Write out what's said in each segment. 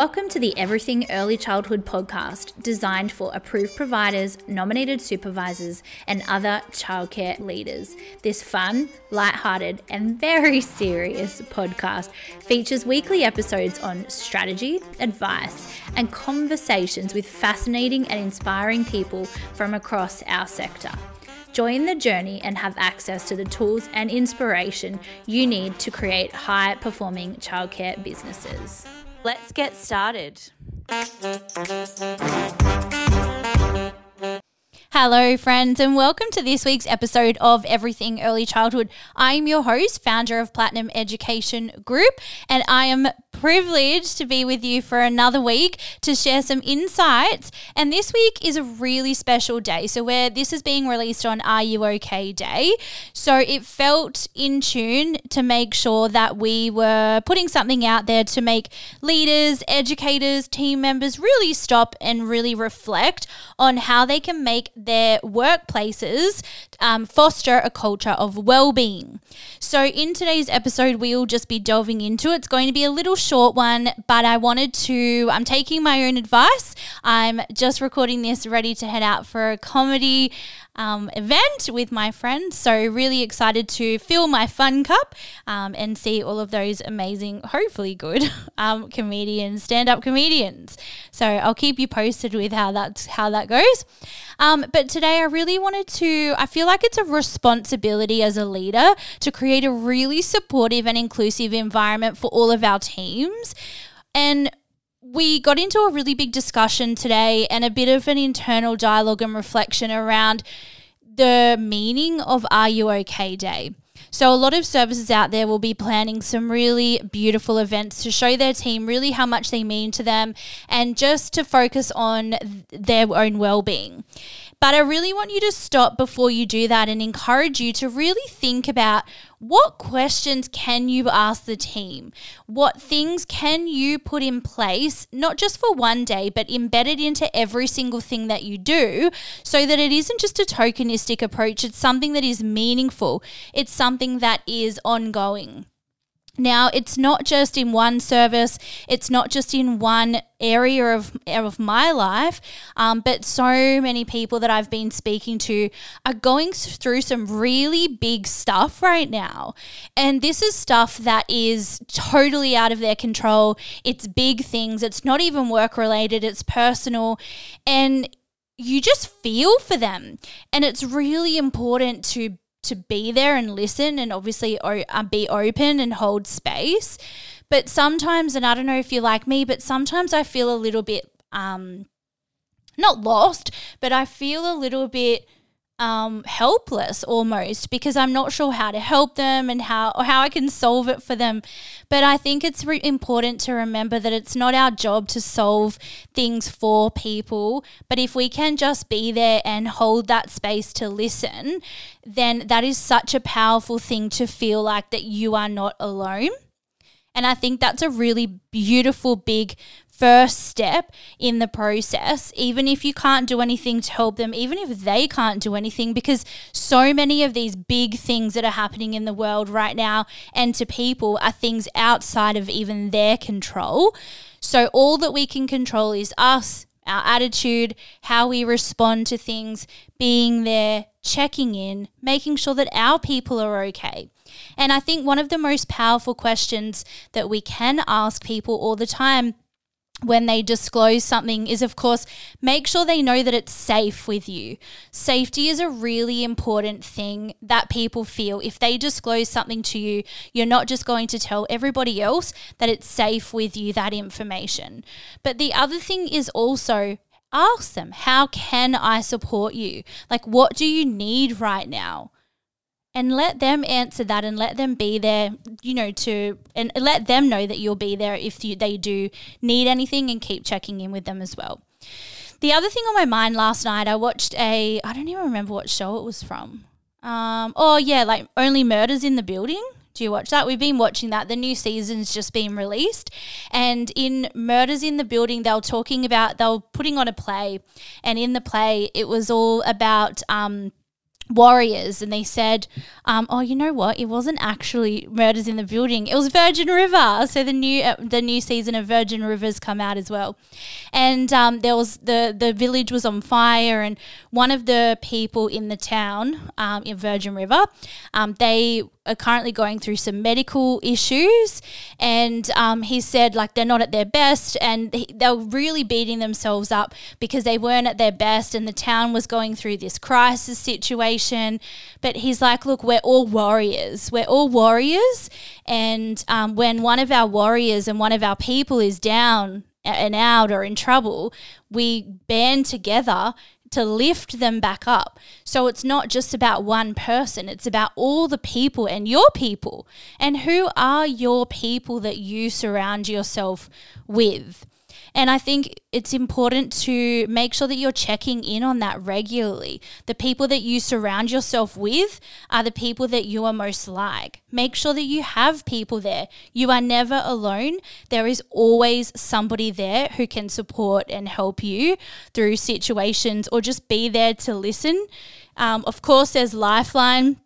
Welcome to the Everything Early Childhood podcast, designed for approved providers, nominated supervisors, and other childcare leaders. This fun, light-hearted, and very serious podcast features weekly episodes on strategy, advice, and conversations with fascinating and inspiring people from across our sector. Join the journey and have access to the tools and inspiration you need to create high performing childcare businesses. Let's get started. Hello, friends, and welcome to this week's episode of Everything Early Childhood. I'm your host, founder of Platinum Education Group, and I am privileged to be with you for another week to share some insights. And this week is a really special day. So, where this is being released on Are You OK Day. So, it felt in tune to make sure that we were putting something out there to make leaders, educators, team members really stop and really reflect on how they can make their workplaces um, foster a culture of well-being. So in today's episode, we'll just be delving into it. It's going to be a little short one, but I wanted to. I'm taking my own advice. I'm just recording this, ready to head out for a comedy um, event with my friends. So, really excited to fill my fun cup um, and see all of those amazing, hopefully good um, comedians, stand up comedians. So, I'll keep you posted with how that's how that goes. Um, but today, I really wanted to. I feel like it's a responsibility as a leader to create a really supportive and inclusive environment for all of our teams. And we got into a really big discussion today and a bit of an internal dialogue and reflection around the meaning of Are You OK Day. So, a lot of services out there will be planning some really beautiful events to show their team really how much they mean to them and just to focus on their own well being. But I really want you to stop before you do that and encourage you to really think about what questions can you ask the team? What things can you put in place, not just for one day, but embedded into every single thing that you do so that it isn't just a tokenistic approach, it's something that is meaningful, it's something that is ongoing. Now, it's not just in one service, it's not just in one area of, of my life, um, but so many people that I've been speaking to are going through some really big stuff right now. And this is stuff that is totally out of their control. It's big things, it's not even work related, it's personal. And you just feel for them. And it's really important to to be there and listen and obviously uh, be open and hold space. But sometimes, and I don't know if you're like me, but sometimes I feel a little bit, um, not lost, but I feel a little bit um, helpless almost because I'm not sure how to help them and how or how I can solve it for them. But I think it's re- important to remember that it's not our job to solve things for people. But if we can just be there and hold that space to listen, then that is such a powerful thing to feel like that you are not alone. And I think that's a really beautiful, big first step in the process, even if you can't do anything to help them, even if they can't do anything, because so many of these big things that are happening in the world right now and to people are things outside of even their control. So, all that we can control is us, our attitude, how we respond to things, being there, checking in, making sure that our people are okay. And I think one of the most powerful questions that we can ask people all the time when they disclose something is, of course, make sure they know that it's safe with you. Safety is a really important thing that people feel. If they disclose something to you, you're not just going to tell everybody else that it's safe with you, that information. But the other thing is also ask them, how can I support you? Like, what do you need right now? And let them answer that and let them be there you know to and let them know that you'll be there if you, they do need anything and keep checking in with them as well the other thing on my mind last night i watched a i don't even remember what show it was from um, oh yeah like only murders in the building do you watch that? We've been watching that. The new season's just been released. And in Murders in the Building, they were talking about, they were putting on a play. And in the play, it was all about um, warriors and they said um, oh you know what? It wasn't actually murders in the building. It was virgin river. So the new uh, the new season of virgin rivers come out as well. And um, there was the the village was on fire and one of the people in the town um, in virgin river um, they are currently going through some medical issues and um, he said like they're not at their best and they're really beating themselves up because they weren't at their best and the town was going through this crisis situation. But he's like look we're all warriors. We're all warriors and um, when one of our warriors and one of our people is down and out or in trouble we band together to lift them back up. So it's not just about one person, it's about all the people and your people. And who are your people that you surround yourself with? And I think it's important to make sure that you're checking in on that regularly. The people that you surround yourself with are the people that you are most like. Make sure that you have people there. You are never alone. There is always somebody there who can support and help you through situations or just be there to listen. Um, of course, there's Lifeline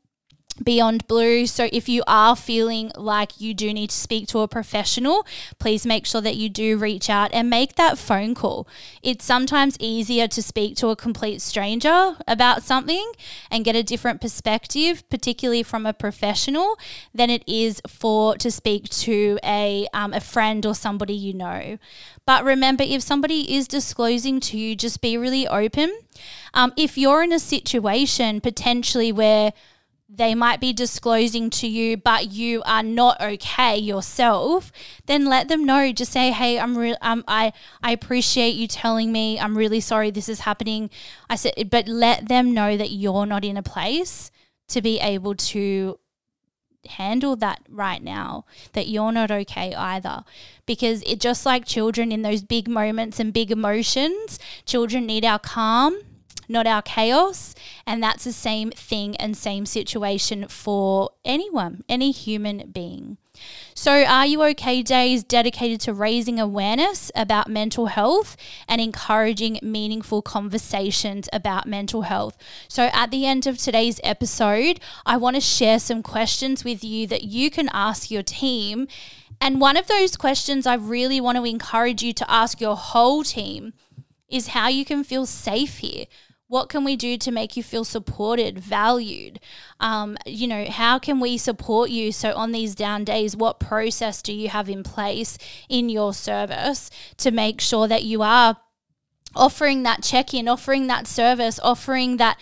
Beyond Blue. So, if you are feeling like you do need to speak to a professional, please make sure that you do reach out and make that phone call. It's sometimes easier to speak to a complete stranger about something and get a different perspective, particularly from a professional, than it is for to speak to a, um, a friend or somebody you know. But remember, if somebody is disclosing to you, just be really open. Um, if you're in a situation potentially where they might be disclosing to you, but you are not okay yourself, then let them know. Just say, "Hey, I'm real. Um, I I appreciate you telling me. I'm really sorry this is happening." I said, but let them know that you're not in a place to be able to handle that right now that you're not okay either because it just like children in those big moments and big emotions children need our calm not our chaos. And that's the same thing and same situation for anyone, any human being. So, Are You OK Day is dedicated to raising awareness about mental health and encouraging meaningful conversations about mental health. So, at the end of today's episode, I want to share some questions with you that you can ask your team. And one of those questions I really want to encourage you to ask your whole team is how you can feel safe here. What can we do to make you feel supported, valued? Um, you know, how can we support you? So, on these down days, what process do you have in place in your service to make sure that you are offering that check in, offering that service, offering that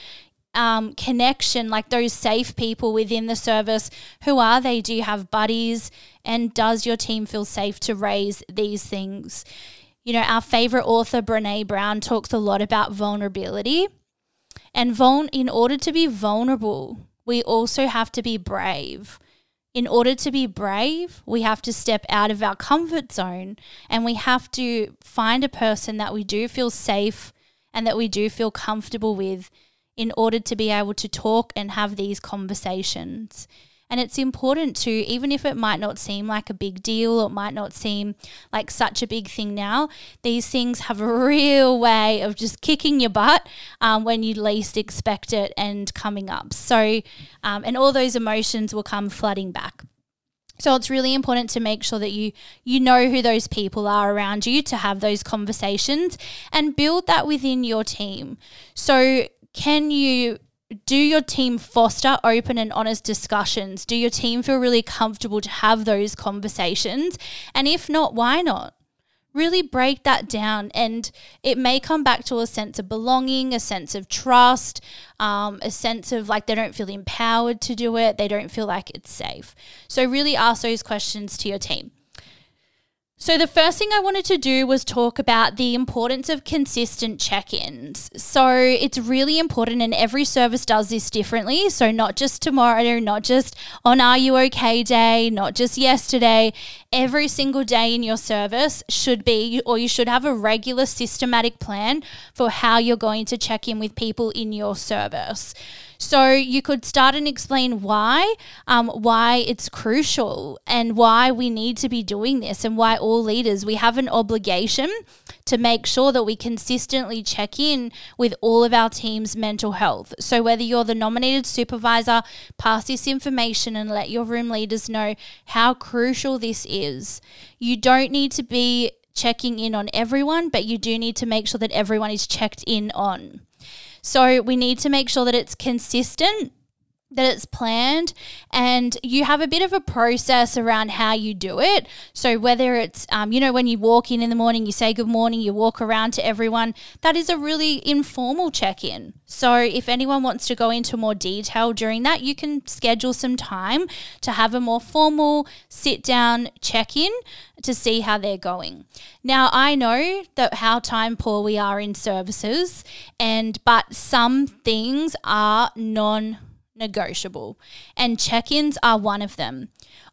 um, connection, like those safe people within the service. Who are they? Do you have buddies? And does your team feel safe to raise these things? You know, our favorite author, Brene Brown, talks a lot about vulnerability. And vul- in order to be vulnerable, we also have to be brave. In order to be brave, we have to step out of our comfort zone and we have to find a person that we do feel safe and that we do feel comfortable with in order to be able to talk and have these conversations. And it's important to, even if it might not seem like a big deal, it might not seem like such a big thing now, these things have a real way of just kicking your butt um, when you least expect it and coming up. So, um, and all those emotions will come flooding back. So it's really important to make sure that you you know who those people are around you to have those conversations and build that within your team. So can you do your team foster open and honest discussions? Do your team feel really comfortable to have those conversations? And if not, why not? Really break that down, and it may come back to a sense of belonging, a sense of trust, um, a sense of like they don't feel empowered to do it, they don't feel like it's safe. So, really ask those questions to your team. So, the first thing I wanted to do was talk about the importance of consistent check ins. So, it's really important, and every service does this differently. So, not just tomorrow, not just on Are You OK Day, not just yesterday. Every single day in your service should be, or you should have a regular systematic plan for how you're going to check in with people in your service. So you could start and explain why, um, why it's crucial and why we need to be doing this and why all leaders, we have an obligation to make sure that we consistently check in with all of our team's mental health. So, whether you're the nominated supervisor, pass this information and let your room leaders know how crucial this is. You don't need to be checking in on everyone, but you do need to make sure that everyone is checked in on. So, we need to make sure that it's consistent that it's planned and you have a bit of a process around how you do it. So, whether it's, um, you know, when you walk in in the morning, you say good morning, you walk around to everyone, that is a really informal check in. So, if anyone wants to go into more detail during that, you can schedule some time to have a more formal sit down check in to see how they're going. Now, I know that how time poor we are in services, and but some things are non negotiable, and check ins are one of them.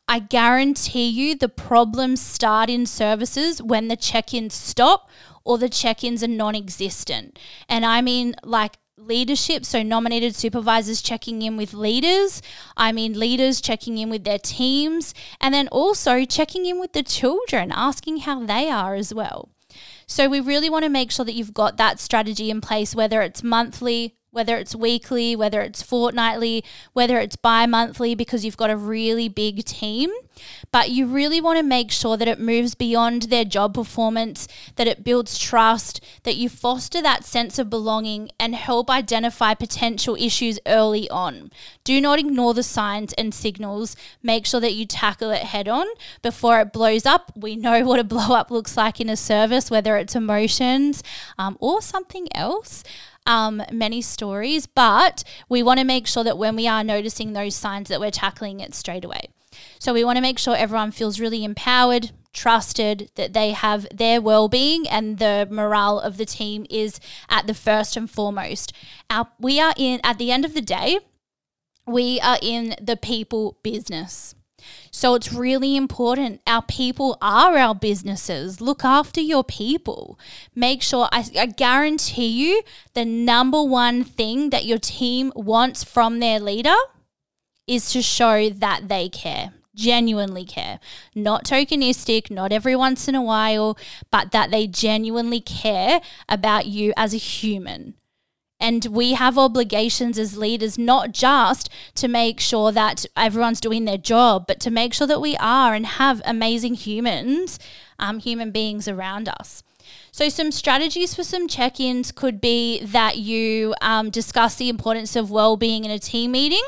I guarantee you the problems start in services when the check ins stop or the check ins are non existent. And I mean, like, leadership, so nominated supervisors checking in with leaders. I mean, leaders checking in with their teams, and then also checking in with the children, asking how they are as well. So, we really want to make sure that you've got that strategy in place, whether it's monthly, whether it's weekly, whether it's fortnightly, whether it's bi monthly, because you've got a really big team. But you really want to make sure that it moves beyond their job performance, that it builds trust, that you foster that sense of belonging and help identify potential issues early on. Do not ignore the signs and signals. Make sure that you tackle it head on before it blows up. We know what a blow up looks like in a service, whether it's emotions um, or something else um, many stories, but we want to make sure that when we are noticing those signs that we're tackling it straight away. So we want to make sure everyone feels really empowered, trusted, that they have their well-being and the morale of the team is at the first and foremost. Our, we are in at the end of the day, we are in the people business. So it's really important. Our people are our businesses. Look after your people. Make sure, I, I, guarantee you, the number one thing that your team wants from their leader is to show that they care. Genuinely care. Not tokenistic, not every once in a while, but that they genuinely care about you as a human. And we have obligations as leaders, not just to make sure that everyone's doing their job, but to make sure that we are and have amazing humans, um, human beings around us. So, some strategies for some check ins could be that you um, discuss the importance of well being in a team meeting.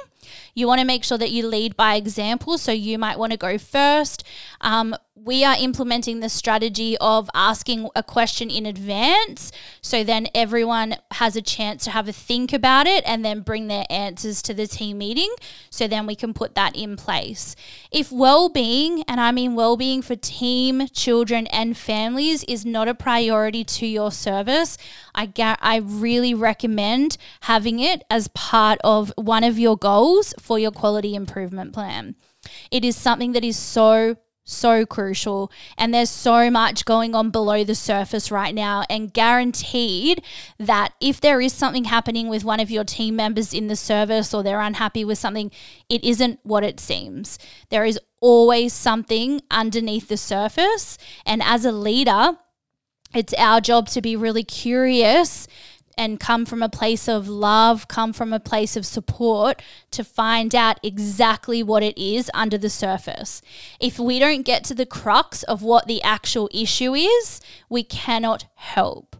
You want to make sure that you lead by example. So, you might want to go first. Um, we are implementing the strategy of asking a question in advance. So then everyone has a chance to have a think about it and then bring their answers to the team meeting. So then we can put that in place. If well being, and I mean well being for team, children, and families, is not a priority to your service, I, ga- I really recommend having it as part of one of your goals for your quality improvement plan. It is something that is so so crucial. And there's so much going on below the surface right now. And guaranteed that if there is something happening with one of your team members in the service or they're unhappy with something, it isn't what it seems. There is always something underneath the surface. And as a leader, it's our job to be really curious and come from a place of love, come from a place of support to find out exactly what it is under the surface. If we don't get to the crux of what the actual issue is, we cannot help.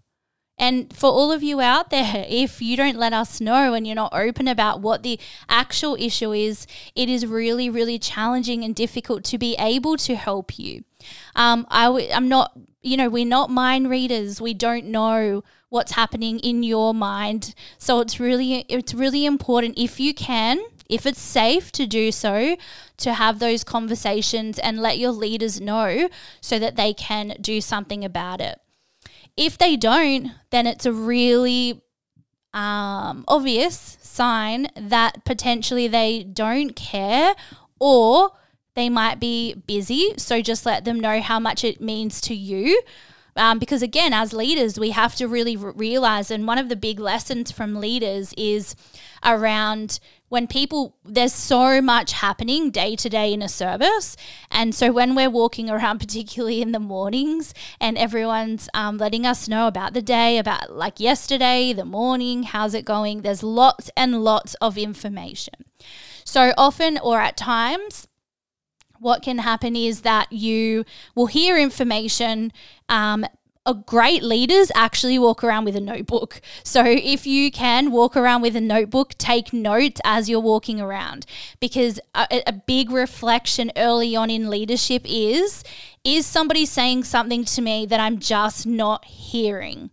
And for all of you out there, if you don't let us know and you're not open about what the actual issue is, it is really, really challenging and difficult to be able to help you. Um, I w- I'm not, you know, we're not mind readers. We don't know what's happening in your mind. So it's really it's really important if you can if it's safe to do so, to have those conversations and let your leaders know so that they can do something about it. If they don't, then it's a really um, obvious sign that potentially they don't care or they might be busy. So just let them know how much it means to you um, because again, as leaders, we have to really realize, and one of the big lessons from leaders is around when people there's so much happening day to day in a service and so when we're walking around particularly in the mornings and everyone's um, letting us know about the day about like yesterday the morning how's it going there's lots and lots of information so often or at times what can happen is that you will hear information um, a great leaders actually walk around with a notebook. So if you can walk around with a notebook, take notes as you're walking around because a, a, big reflection early on in leadership is is somebody saying something to me that I'm just not hearing?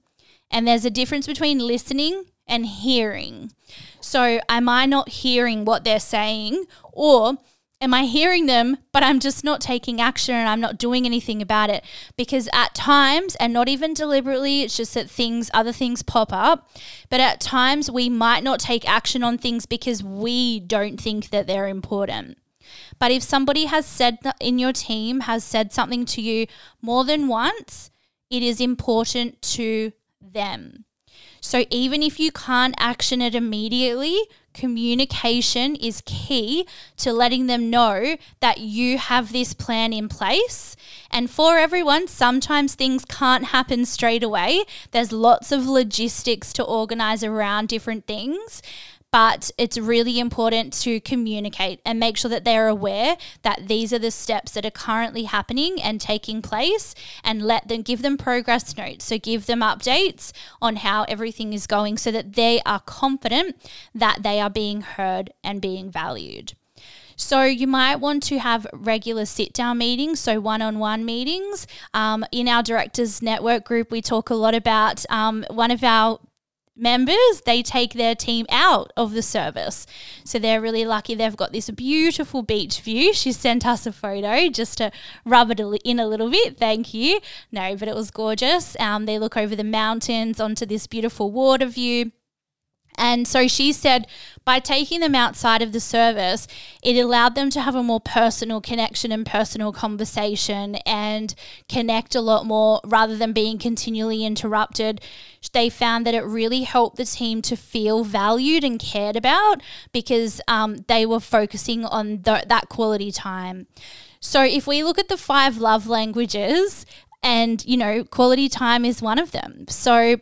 And there's a difference between listening and hearing. So am I not hearing what they're saying or am I hearing them, but I'm just not taking action and I'm not doing anything about it? Because at times, and not even deliberately, it's just that things, other things pop up, but at times we might not take action on things because we don't think that they're important. But if somebody has said in your team has said something to you more than once, it is important to them. So even if you can't action it immediately, communication is key to letting them know that you have this plan in place. And for everyone, sometimes things can't happen straight away. There's lots of logistics to organize around different things but it's really important to communicate and make sure that they're aware that these are the steps that are currently happening and taking place and let them give them progress notes. So give them updates on how everything is going so that they are confident that they are being heard and being valued. So you might want to have regular sit down meetings, so one on one meetings. Um, in our directors network group, we talk a lot about um, one of our members, they take their team out of the service. So they're really lucky they've got this beautiful beach view. She sent us a photo just to rub it in a little bit. Thank you. No, but it was gorgeous. Um, they look over the mountains onto this beautiful water view. And so she said by taking them outside of the service, it allowed them to have a more personal connection and personal conversation and connect a lot more rather than being continually interrupted. They found that it really helped the team to feel valued and cared about because um, they were focusing on th- that quality time. So if we look at the five love languages, and you know, quality time is one of them. So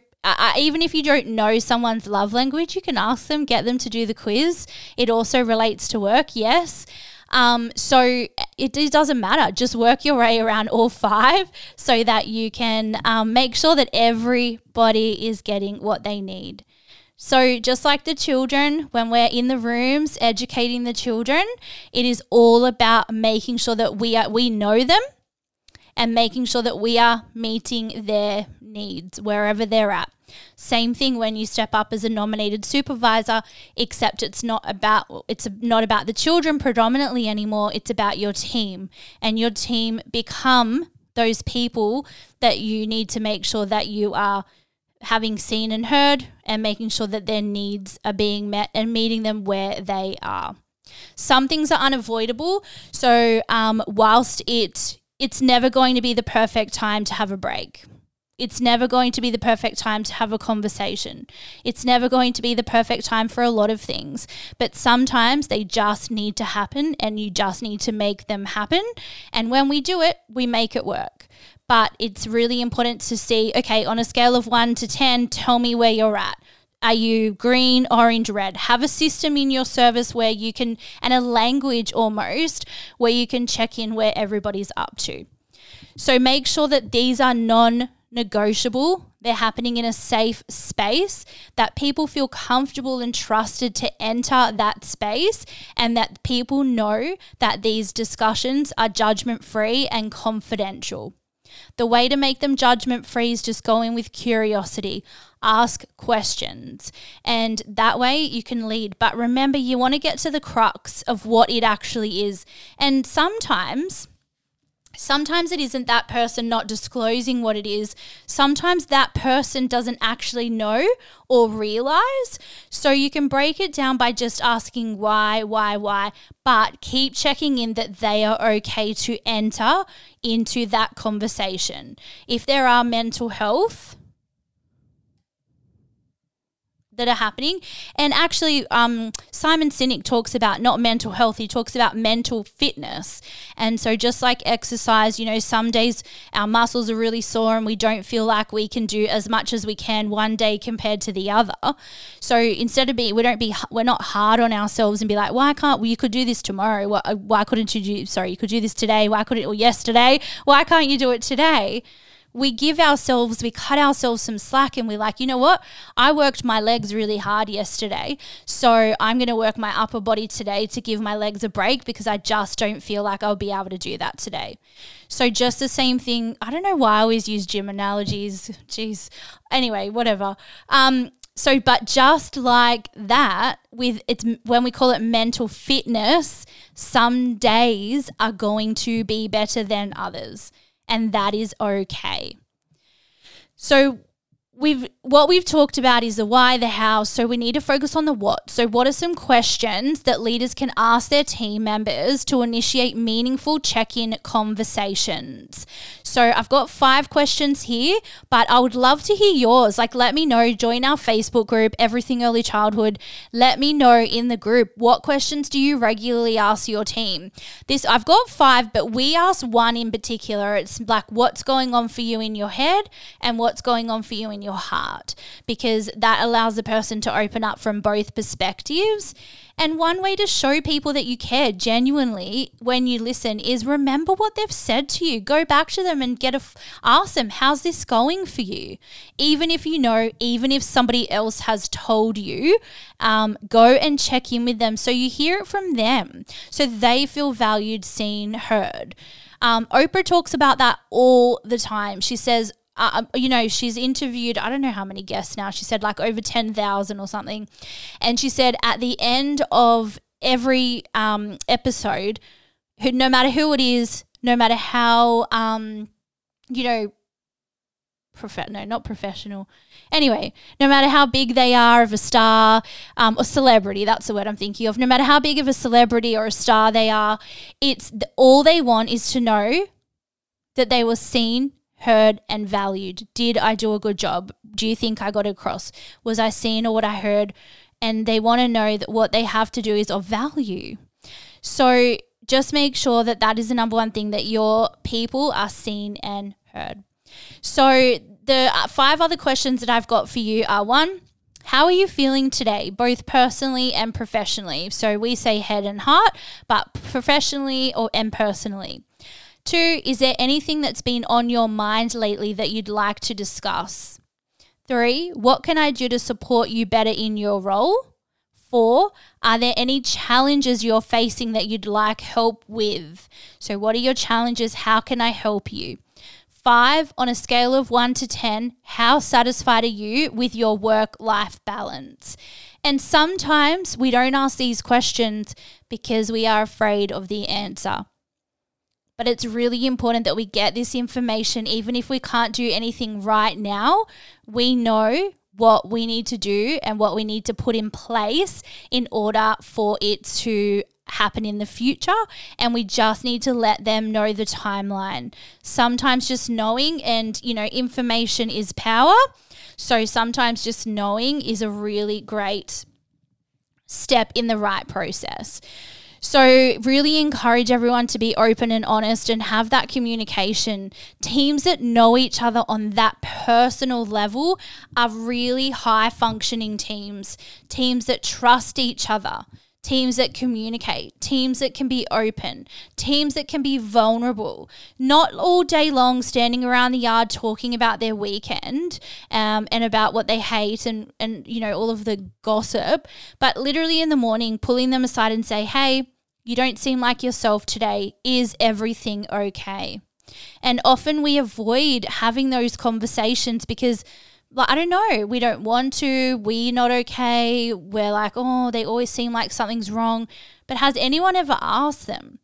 even if you don't know someone's love language, you can ask them, get them to do the quiz. It also relates to work, yes. Um, so it, it, doesn't matter. Just work your way around all five so that you can um, make sure that everybody is getting what they need. So, just like the children, when we're in the rooms educating the children, it is all about making sure that we are, we know them and making sure that we are meeting their needs wherever they're at. Same thing when you step up as a nominated supervisor, except it's not about it's not about the children predominantly anymore, it's about your team. And your team become those people that you need to make sure that you are having seen and heard and making sure that their needs are being met and meeting them where they are. Some things are unavoidable. So, um, whilst it it's never going to be the perfect time to have a break. It's never going to be the perfect time to have a conversation. It's never going to be the perfect time for a lot of things. But sometimes they just need to happen and you just need to make them happen. And when we do it, we make it work. But it's really important to see okay, on a scale of one to 10, tell me where you're at. Are you green, orange, red? Have a system in your service where you can, and a language almost, where you can check in where everybody's up to. So make sure that these are non negotiable. They're happening in a safe space that people feel comfortable and trusted to enter that space, and that people know that these discussions are judgment free and confidential. The way to make them judgment free is just go in with curiosity, ask questions, and that way you can lead. But remember, you want to get to the crux of what it actually is. And sometimes, Sometimes it isn't that person not disclosing what it is. Sometimes that person doesn't actually know or realize. So you can break it down by just asking why, why, why, but keep checking in that they are okay to enter into that conversation. If there are mental health, that are happening. And actually, um, Simon Sinek talks about not mental health, he talks about mental fitness. And so, just like exercise, you know, some days our muscles are really sore and we don't feel like we can do as much as we can one day compared to the other. So, instead of being, we don't be, we're not hard on ourselves and be like, why can't we, you could do this tomorrow? Why, why couldn't you do, sorry, you could do this today? Why couldn't, or yesterday? Why can't you do it today? We give ourselves, we cut ourselves some slack and we're like, you know what? I worked my legs really hard yesterday. So I'm going to work my upper body today to give my legs a break because I just don't feel like I'll be able to do that today. So just the same thing. I don't know why I always use gym analogies. Jeez. Anyway, whatever. Um, so, but just like that, with it's when we call it mental fitness, some days are going to be better than others and that is okay. So we've what we've talked about is the why, the how. So we need to focus on the what. So what are some questions that leaders can ask their team members to initiate meaningful check-in conversations? So I've got five questions here, but I would love to hear yours. Like let me know, join our Facebook group, Everything Early Childhood. Let me know in the group what questions do you regularly ask your team? This I've got five, but we ask one in particular. It's like what's going on for you in your head and what's going on for you in your heart because that allows the person to open up from both perspectives. And one way to show people that you care genuinely when you listen is remember what they've said to you. Go back to them and get a ask them, "How's this going for you?" Even if you know, even if somebody else has told you, um, go and check in with them so you hear it from them, so they feel valued, seen, heard. Um, Oprah talks about that all the time. She says, uh, um, you know, she's interviewed, I don't know how many guests now. She said like over 10,000 or something. And she said at the end of every um, episode, who, no matter who it is, no matter how, um, you know, prof- no, not professional. Anyway, no matter how big they are of a star um, or celebrity, that's the word I'm thinking of. No matter how big of a celebrity or a star they are, it's all they want is to know that they were seen, heard, and valued. Did I do a good job? Do you think I got across? Was I seen or what I heard? And they want to know that what they have to do is of value. So just make sure that that is the number one thing that your people are seen and heard. So the uh, five other questions that I've got for you are one, how are you feeling today, both personally and professionally? So we say head and heart, but professionally or and personally. Two, is there anything that's been on your mind lately that you'd like to discuss? Three, what can I do to support you better in your role? Four, are there any challenges you're facing that you'd like help with? So, what are your challenges? How can I help you? Five, on a scale of one to 10, how satisfied are you with your work life balance? And sometimes we don't ask these questions because we are afraid of the answer. But it's really important that we get this information, even if we can't do anything right now. We know what we need to do and what we need to put in place in order for it to happen in the future. And we just need to let them know the timeline. Sometimes just knowing and you know information is power. So sometimes just knowing is a really great step in the right process so, really encourage everyone to be open and honest and have that communication. Teams that know each other on that personal level are really high functioning teams, teams that trust each other teams that communicate, teams that can be open, teams that can be vulnerable, not all day long standing around the yard talking about their weekend um, and about what they hate and, and, you know, all of the gossip, but literally in the morning pulling them aside and say, hey, you don't seem like yourself today. Is everything okay? And often we avoid having those conversations because like I don't know, we don't want to, we're not okay, we're like, oh, they always seem like something's wrong. But has anyone ever asked them?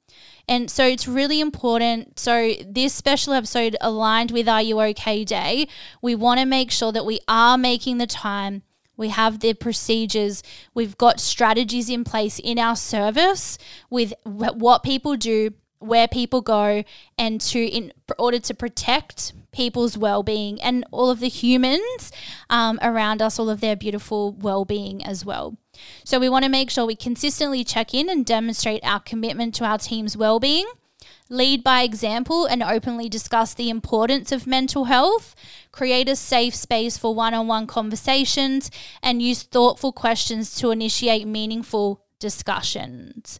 And so it's really important. So, this special episode aligned with Are You OK Day, we want to make sure that we are making the time. We have the procedures. We've got strategies in place in our service with what people do, where people go, and to in order to protect people's well-being and all of the humans um, around us, all of their beautiful well being as well. So we want to make sure we consistently check in and demonstrate our commitment to our team's well being lead by example and openly discuss the importance of mental health, create a safe space for one on one conversations, and use thoughtful questions to initiate meaningful discussions.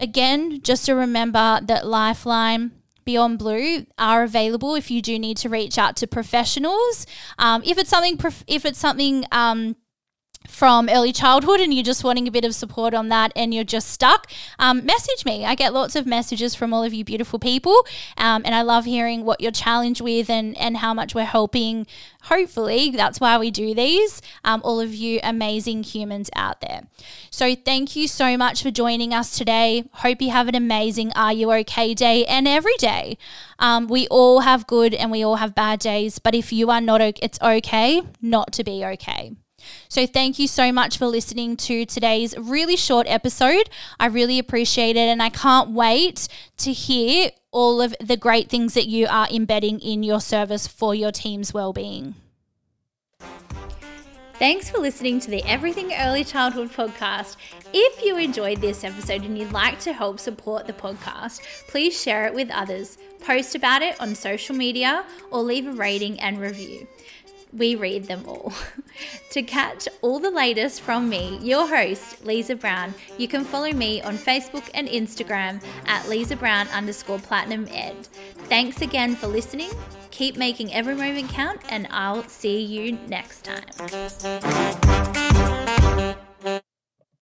Again, just to remember that Lifeline, Beyond Blue are available if you do need to reach out to professionals. Um, if it's something, if it's something um, from early childhood and you're just wanting a bit of support on that and you're just stuck, um, message me. I get lots of messages from all of you beautiful people, um, and I love hearing what you're challenged with and, and how much we're helping. Hopefully, that's why we do these, um, all of you amazing humans out there. So, thank you so much for joining us today. Hope you have an amazing Are You OK day and every day. Um, we all have good and we all have bad days, but if you are not, it's okay not to be okay. So, thank you so much for listening to today's really short episode. I really appreciate it, and I can't wait to hear all of the great things that you are embedding in your service for your team's well-being. Thanks for listening to the Everything Early Childhood podcast. If you enjoyed this episode and you'd like to help support the podcast, please share it with others, post about it on social media, or leave a rating and review we read them all. to catch all the latest from me, your host, Lisa Brown, you can follow me on Facebook and Instagram at Lisa Brown underscore platinum ed. Thanks again for listening. Keep making every moment count, and I'll see you next time.